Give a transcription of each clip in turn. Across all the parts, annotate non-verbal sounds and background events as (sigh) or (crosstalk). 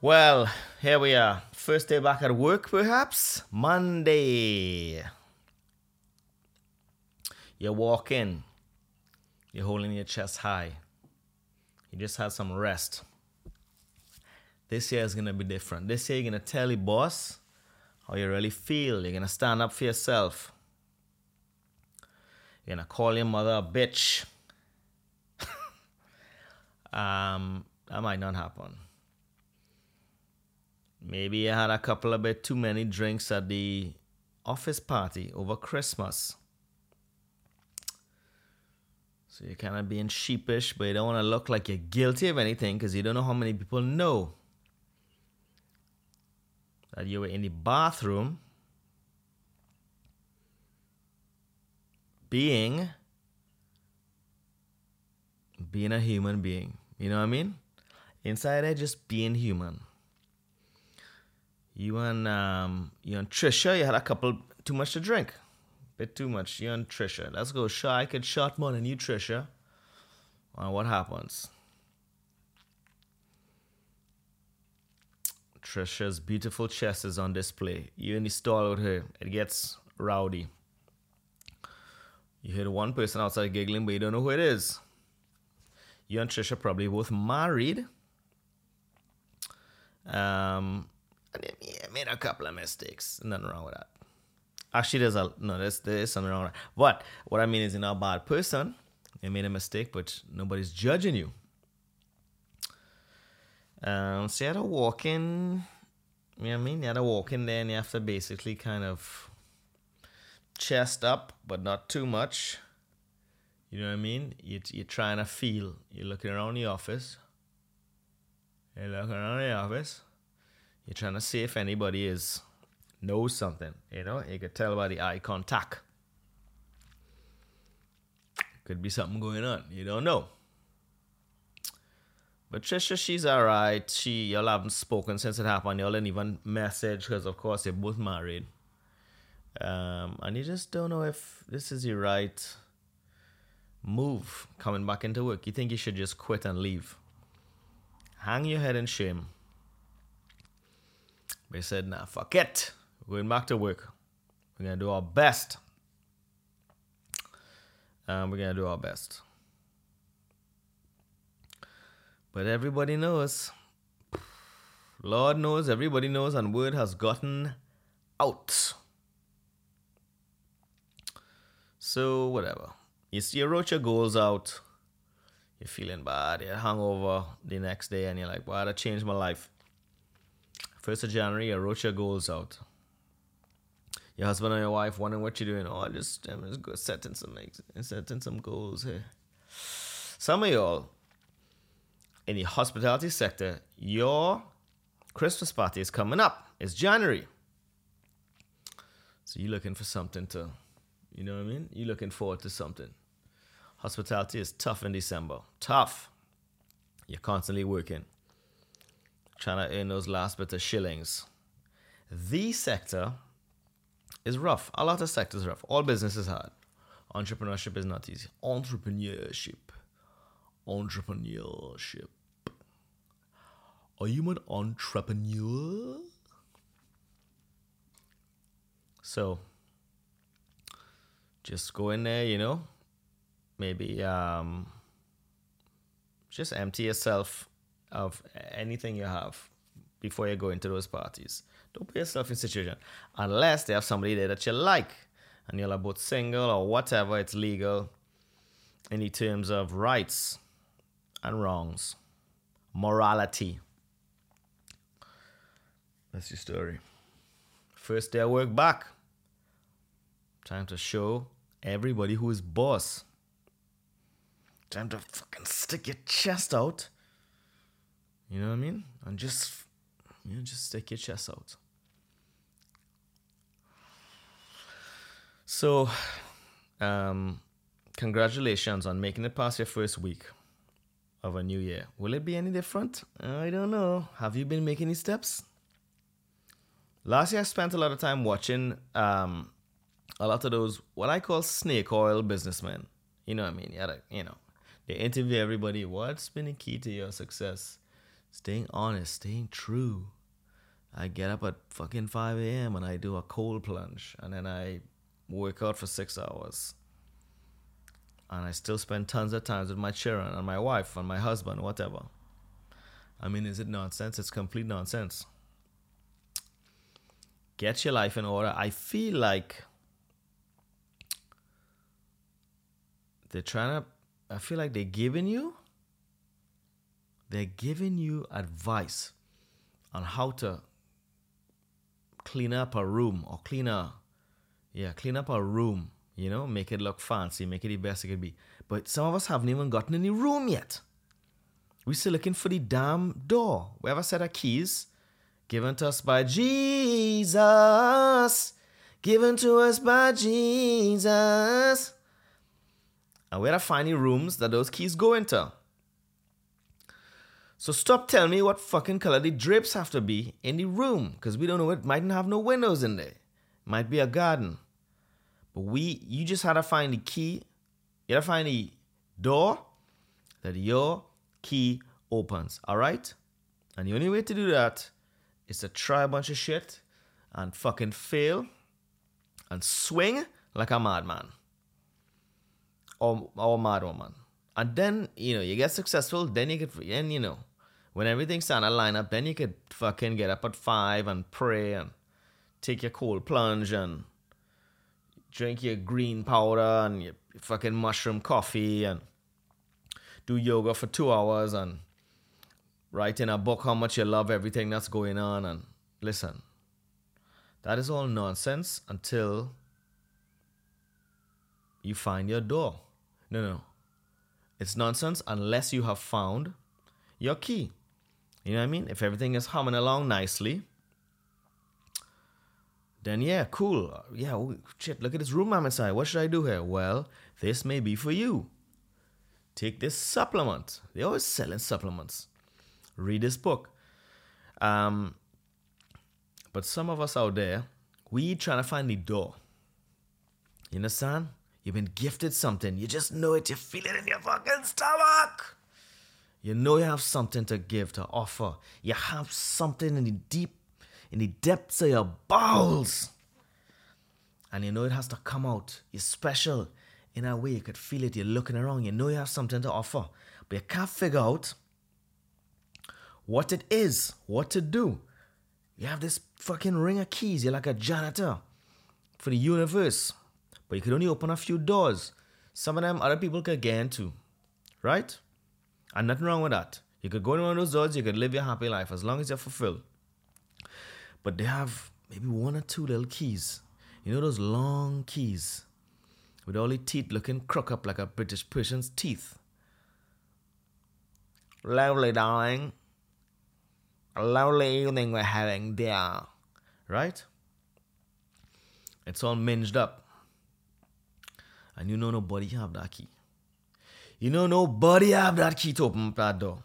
Well, here we are. First day back at work, perhaps? Monday. You walk in, you're holding your chest high. You just had some rest. This year is going to be different. This year, you're going to tell your boss how you really feel. You're going to stand up for yourself. You're going to call your mother a bitch. (laughs) um, that might not happen. Maybe you had a couple of bit too many drinks at the office party over Christmas. So you're kind of being sheepish, but you don't want to look like you're guilty of anything because you don't know how many people know that you were in the bathroom being being a human being. You know what I mean? Inside there, just being human. You and um, you and Trisha, you had a couple too much to drink, bit too much. You and Trisha, let's go. Shy could shot more than you, Trisha. What happens? Trisha's beautiful chest is on display. You in the stall with her, it gets rowdy. You hear one person outside giggling, but you don't know who it is. You and Trisha probably both married. Um, and made a couple of mistakes. Nothing wrong with that. Actually, there's a no, there's there is something wrong with that. But what I mean is, you're not a bad person. You made a mistake, but nobody's judging you. Um, so you had to walk in. You know what I mean? You had to walk in there, and you have to basically kind of chest up, but not too much. You know what I mean? You, you're trying to feel. You're looking around the office. You're looking around the office. You're trying to see if anybody is knows something. You know, you could tell by the eye contact. Could be something going on. You don't know. But Trisha, she's alright. She y'all haven't spoken since it happened. Y'all didn't even message because of course you're both married. Um, and you just don't know if this is the right move coming back into work. You think you should just quit and leave. Hang your head in shame. They said, nah, fuck it. We're going back to work. We're going to do our best. Um, we're going to do our best. But everybody knows. Lord knows, everybody knows, and word has gotten out. So, whatever. You see, you wrote your goals out. You're feeling bad. You're hungover the next day, and you're like, wow, that changed my life. First of January, your goals out. Your husband and your wife wondering what you're doing. Oh, I just I'm just setting some setting some goals here. Some of y'all in the hospitality sector, your Christmas party is coming up. It's January. So you're looking for something to, you know what I mean? You're looking forward to something. Hospitality is tough in December. Tough. You're constantly working trying to earn those last bit of shillings. The sector is rough. A lot of sectors rough. All business is hard. Entrepreneurship is not easy. Entrepreneurship. Entrepreneurship. Are you an entrepreneur? So, just go in there, you know, maybe um, just empty yourself of anything you have before you go into those parties. Don't put yourself in situation unless they have somebody there that you like and you're both single or whatever. It's legal in the terms of rights and wrongs, morality. That's your story. First day of work back. Time to show everybody who is boss. Time to fucking stick your chest out you know what I mean? And just, you know, just stick your chest out. So, um, congratulations on making it past your first week of a new year. Will it be any different? I don't know. Have you been making any steps? Last year, I spent a lot of time watching um, a lot of those what I call snake oil businessmen. You know what I mean? Yeah, you know, they interview everybody. What's been the key to your success? Staying honest, staying true. I get up at fucking 5 a.m. and I do a cold plunge and then I work out for six hours. And I still spend tons of times with my children and my wife and my husband, whatever. I mean, is it nonsense? It's complete nonsense. Get your life in order. I feel like they're trying to, I feel like they're giving you, they're giving you advice on how to clean up a room or clean a, yeah, clean up a room, you know, make it look fancy, make it the best it could be. But some of us haven't even gotten any room yet. We're still looking for the damn door. We have a set of keys given to us by Jesus. Given to us by Jesus. And where to find the rooms that those keys go into. So stop telling me what fucking color the drapes have to be in the room, because we don't know. It mightn't have no windows in there. Might be a garden. But we, you just had to find the key. You had to find the door that your key opens. All right? And the only way to do that is to try a bunch of shit and fucking fail and swing like a madman or, or mad woman. And then, you know, you get successful, then you could, and you know, when everything's starting to line up, then you could fucking get up at five and pray and take your cold plunge and drink your green powder and your fucking mushroom coffee and do yoga for two hours and write in a book how much you love everything that's going on. And listen, that is all nonsense until you find your door. No, no. It's nonsense unless you have found your key. You know what I mean? If everything is humming along nicely, then yeah, cool. Yeah, oh, shit, look at this room I'm inside. What should I do here? Well, this may be for you. Take this supplement. They're always selling supplements read this book. Um, but some of us out there, we trying to find the door. You understand? You've been gifted something. You just know it. You feel it in your fucking stomach. You know you have something to give, to offer. You have something in the deep, in the depths of your bowels. And you know it has to come out. You're special in a way. You could feel it. You're looking around. You know you have something to offer. But you can't figure out what it is, what to do. You have this fucking ring of keys. You're like a janitor for the universe. But you can only open a few doors. Some of them other people could get into. Right? And nothing wrong with that. You could go in one of those doors, you could live your happy life as long as you're fulfilled. But they have maybe one or two little keys. You know those long keys with all the teeth looking crook up like a British person's teeth. Lovely, darling a lovely evening we're having there. Right? It's all minged up. And you know nobody have that key. You know nobody have that key to open up that door.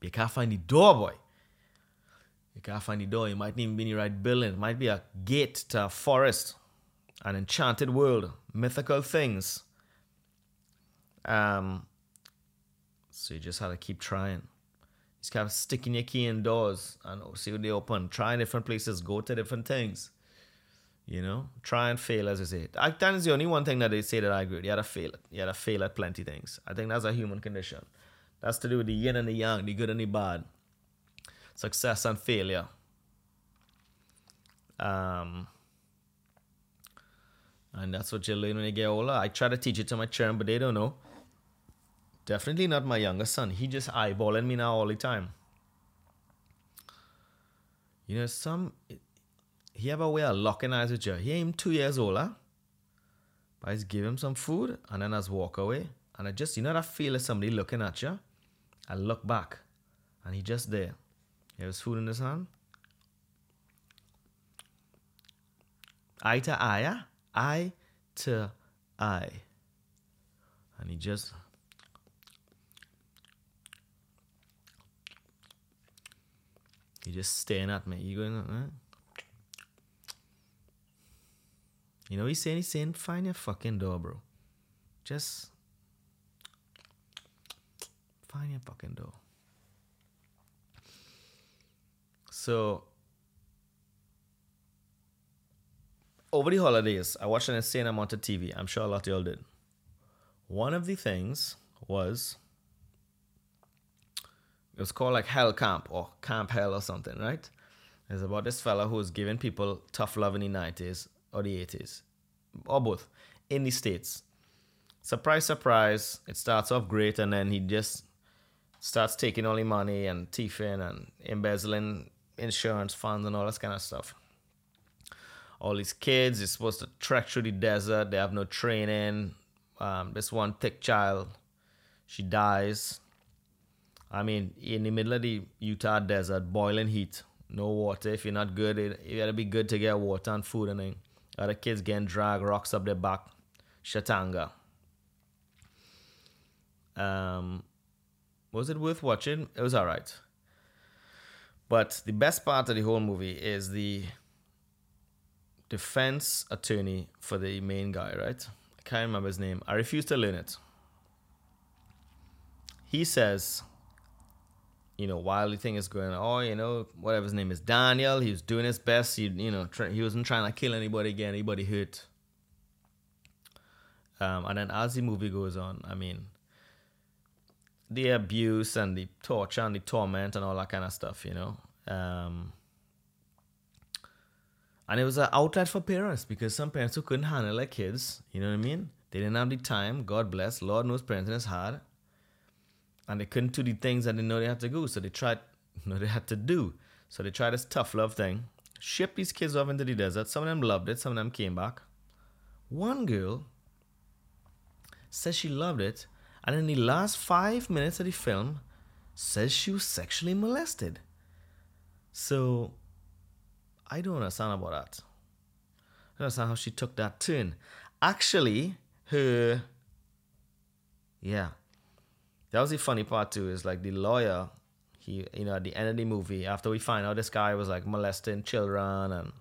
You can't find the door, boy. You can't find the door. You might even be in the right building. It might be a gate to a forest, an enchanted world, mythical things. Um, so you just have to keep trying. Just kind of sticking your key in doors and see what they open. Try different places, go to different things. You know, try and fail, as I say. I, that is the only one thing that they say that I agree with. You gotta fail it. You gotta fail at plenty things. I think that's a human condition. That's to do with the yin and the yang, the good and the bad, success and failure. Um, and that's what you learn when you get older. I try to teach it to my children, but they don't know. Definitely not my younger son. He just eyeballing me now all the time. You know, some he have a way of locking eyes with you. He ain't two years older. But I just give him some food and then I just walk away. And I just, you know that feel of somebody looking at you? I look back and he just there. He has food in his hand. Eye to eye, eye to eye. And he just You're just staring at me. You going, uh? You know he's saying? He's saying, find your fucking door, bro. Just find your fucking door. So over the holidays, I watched an insane amount of TV. I'm sure a lot of y'all did. One of the things was it was called like Hell Camp or Camp Hell or something, right? It's about this fella who was giving people tough love in the 90s or the 80s, or both, in the States. Surprise, surprise, it starts off great and then he just starts taking all the money and thieving and embezzling insurance funds and all this kind of stuff all these kids. They're supposed to trek through the desert. They have no training. Um, this one thick child, she dies. I mean, in the middle of the Utah desert, boiling heat, no water. If you're not good, you gotta be good to get water and food and then other kids getting dragged, rocks up their back, Shatanga. Um, was it worth watching? It was alright. But the best part of the whole movie is the defense attorney for the main guy, right? I can't remember his name. I refuse to learn it. He says, you know, the thing is going, oh, you know, whatever his name is, Daniel, he was doing his best. He, you know, he wasn't trying to kill anybody, get anybody hurt. Um, and then as the movie goes on, I mean, the abuse and the torture and the torment and all that kind of stuff, you know. Um, and it was an outlet for parents because some parents who couldn't handle their kids, you know what I mean? They didn't have the time, God bless. Lord knows parenting is hard. And they couldn't do the things that they know they had to do. So they tried, you (laughs) know, they had to do. So they tried this tough love thing, shipped these kids off into the desert. Some of them loved it, some of them came back. One girl says she loved it, and in the last five minutes of the film, says she was sexually molested. So I don't understand about that. I don't understand how she took that turn. Actually, her, yeah, that was the funny part too. Is like the lawyer, he, you know, at the end of the movie, after we find out this guy was like molesting children and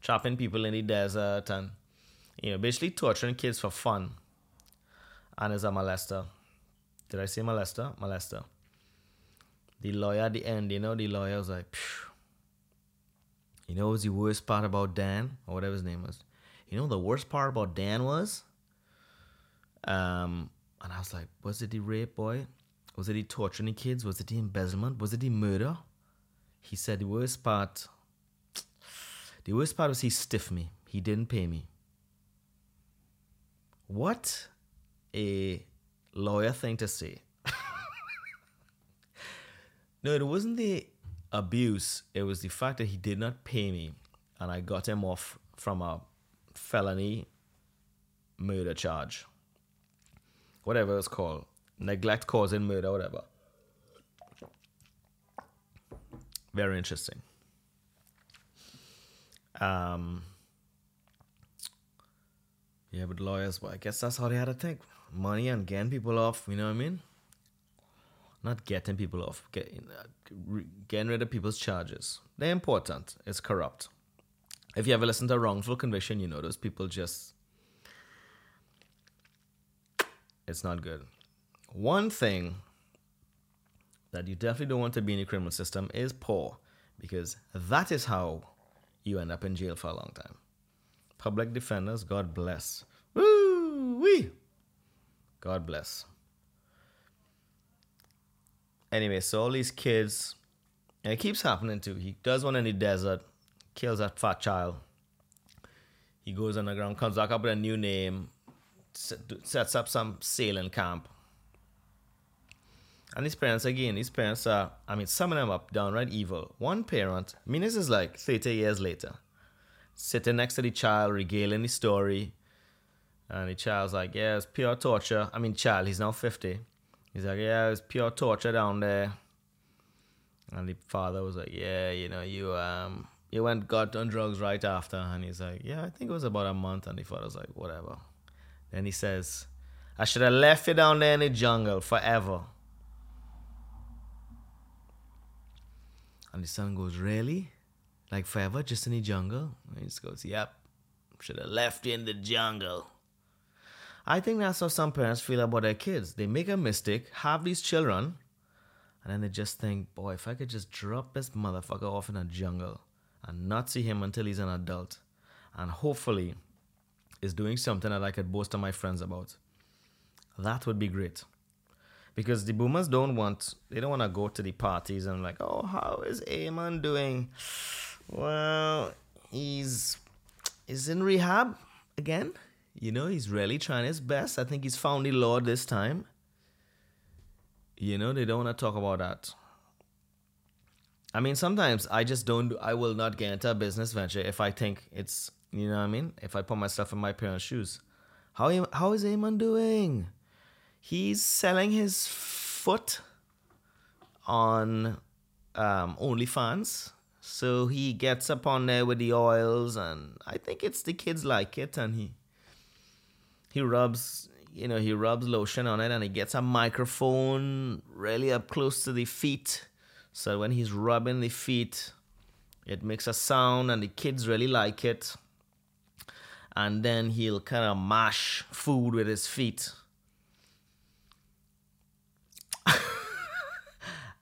trapping people in the desert and, you know, basically torturing kids for fun, and is a molester. Did I say molester? Molester. The lawyer at the end, you know, the lawyer was like, Phew you know what was the worst part about Dan? Or whatever his name was. You know the worst part about Dan was? Um, and I was like, was it the rape boy? Was it the torturing the kids? Was it the embezzlement? Was it the murder? He said the worst part the worst part was he stiffed me. He didn't pay me. What a lawyer thing to say. (laughs) no, it wasn't the abuse, it was the fact that he did not pay me and I got him off from a felony murder charge. Whatever it's called. Neglect causing murder, whatever. Very interesting. Um, yeah, but lawyers, well, I guess that's how they had to think. Money and getting people off, you know what I mean? not getting people off, getting, getting rid of people's charges. They're important. It's corrupt. If you ever listen to wrongful conviction, you know those people just. It's not good. One thing that you definitely don't want to be in the criminal system is poor, because that is how you end up in jail for a long time. Public defenders, God bless. Woo wee! God bless. Anyway, so all these kids, and it keeps happening too. He does one in the desert, kills that fat child. He goes underground, comes back up with a new name, sets up some sailing camp. And his parents, again, his parents are, I mean, some of them are downright evil. One parent, I mean, this is like 30 years later, sitting next to the child, regaling the story. And the child's like, yeah, it's pure torture. I mean, child, he's now 50. He's like, yeah, it's pure torture down there. And the father was like, yeah, you know, you um, you went got on drugs right after. And he's like, yeah, I think it was about a month. And the father's like, whatever. Then he says, I should have left you down there in the jungle forever. And the son goes, really? Like forever, just in the jungle? And he just goes, yep. Should have left you in the jungle. I think that's how some parents feel about their kids. They make a mistake, have these children, And then they just think, boy, if I could just drop this motherfucker off in a jungle and not see him until he's an adult, and hopefully is doing something that I could boast to my friends about, that would be great. Because the boomers don't want, they don't want to go to the parties and like, oh, how is Eamon doing? Well, he's he's in rehab again. You know, he's really trying his best. I think he's found the Lord this time. You know, they don't want to talk about that. I mean, sometimes I just don't, I will not get into a business venture if I think it's, you know what I mean? If I put myself in my parents' shoes. How, how is Eamon doing? He's selling his foot on um, OnlyFans. So he gets up on there with the oils, and I think it's the kids like it, and he he rubs you know he rubs lotion on it, and he gets a microphone really up close to the feet, so when he's rubbing the feet, it makes a sound, and the kids really like it. And then he'll kind of mash food with his feet. (laughs)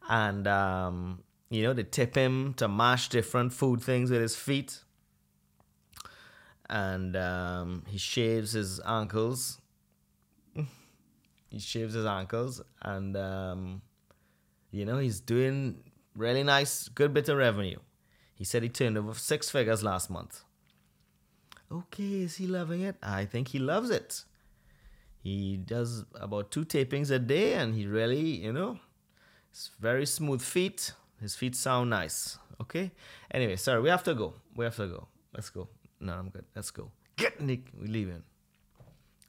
and um, you know, they tip him to mash different food things with his feet. And um, he shaves his ankles. (laughs) he shaves his ankles. And, um, you know, he's doing really nice, good bit of revenue. He said he turned over six figures last month. Okay, is he loving it? I think he loves it. He does about two tapings a day and he really, you know, it's very smooth feet. His feet sound nice. Okay. Anyway, sorry, we have to go. We have to go. Let's go. No, I'm good. Let's go. Get Nick. We leaving.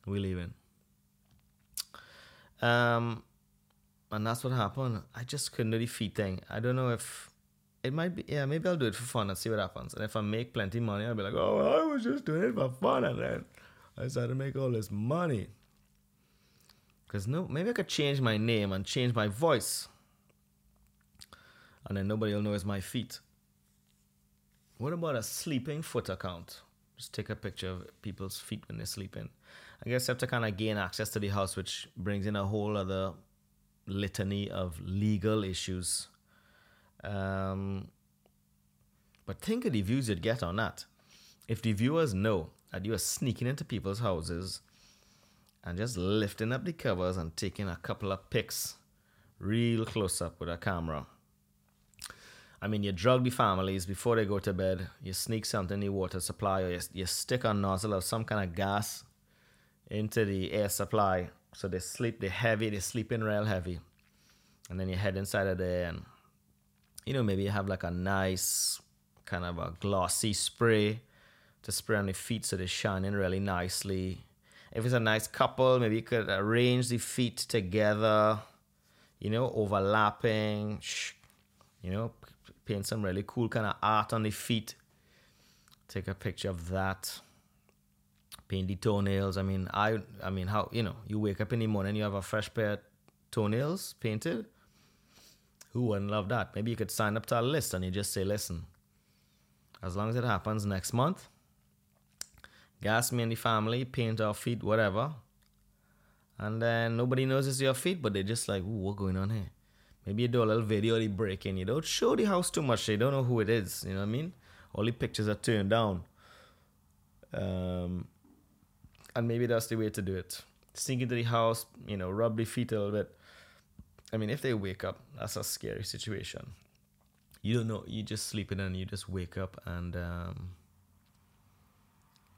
We leaving. Um, and that's what happened. I just couldn't do the feet thing. I don't know if it might be. Yeah, maybe I'll do it for fun and see what happens. And if I make plenty money, I'll be like, oh, I was just doing it for fun, and then I decided to make all this money. Cause no, maybe I could change my name and change my voice and then nobody will know it's my feet. What about a sleeping foot account? Just take a picture of people's feet when they're sleeping. I guess you have to kind of gain access to the house, which brings in a whole other litany of legal issues. Um, but think of the views you'd get on that. If the viewers know that you are sneaking into people's houses and just lifting up the covers and taking a couple of pics real close up with a camera I mean, you drug the families before they go to bed. You sneak something in the water supply, or you, you stick a nozzle of some kind of gas into the air supply. So they sleep, they heavy, they sleep in real heavy. And then you head inside of there, and you know, maybe you have like a nice kind of a glossy spray to spray on the feet so they shine in really nicely. If it's a nice couple, maybe you could arrange the feet together, you know, overlapping. You know, paint some really cool kind of art on the feet. Take a picture of that. Paint the toenails. I mean, I I mean how you know, you wake up in the morning you have a fresh pair of toenails painted. Who wouldn't love that? Maybe you could sign up to a list and you just say, listen, as long as it happens next month, gas me and the family, paint our feet, whatever. And then nobody knows it's your feet, but they're just like, ooh, what's going on here? Maybe you do a little video of the break-in. You don't show the house too much. They don't know who it is. You know what I mean? All the pictures are turned down. Um, and maybe that's the way to do it. Sink into the house, you know, rub the feet a little bit. I mean, if they wake up, that's a scary situation. You don't know. You just sleeping and you just wake up and, um,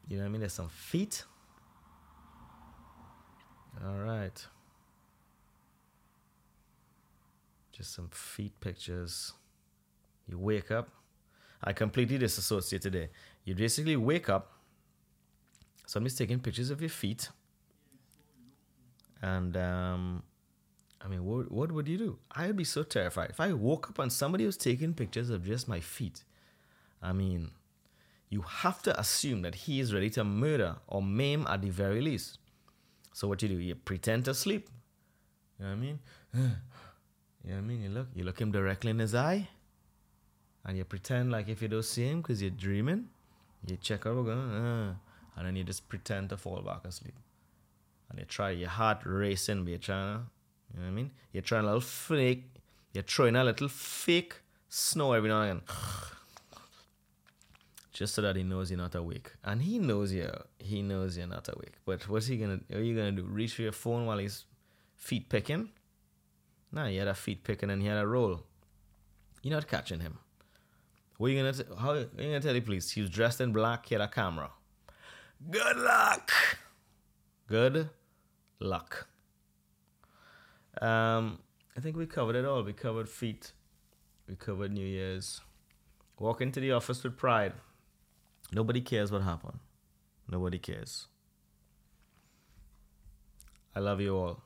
you know what I mean? There's some feet. All right. just some feet pictures. You wake up. I completely disassociate today. You basically wake up. Somebody's taking pictures of your feet. And um, I mean, what what would you do? I'd be so terrified if I woke up and somebody was taking pictures of just my feet. I mean, you have to assume that he is ready to murder or maim at the very least. So what you do? You pretend to sleep. You know what I mean? (sighs) You know what I mean? You look, you look him directly in his eye, and you pretend like if you don't see him because you're dreaming. You check out, uh, and then you just pretend to fall back asleep. And you try your heart racing, but you're trying to, you know what I mean? You're trying a little fake, You're throwing a little fake snow every now and again. (sighs) Just so that he knows you're not awake. And he knows you're he knows you're not awake. But what's he gonna are you gonna do? Reach for your phone while he's feet picking? Nah, he had a feet picking and he had a roll. You're not catching him. What are you gonna t- how are you gonna tell the police? He was dressed in black, he had a camera. Good luck. Good luck. Um, I think we covered it all. We covered feet. We covered New Year's. Walk into the office with pride. Nobody cares what happened. Nobody cares. I love you all.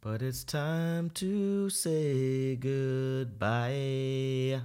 But it's time to say goodbye.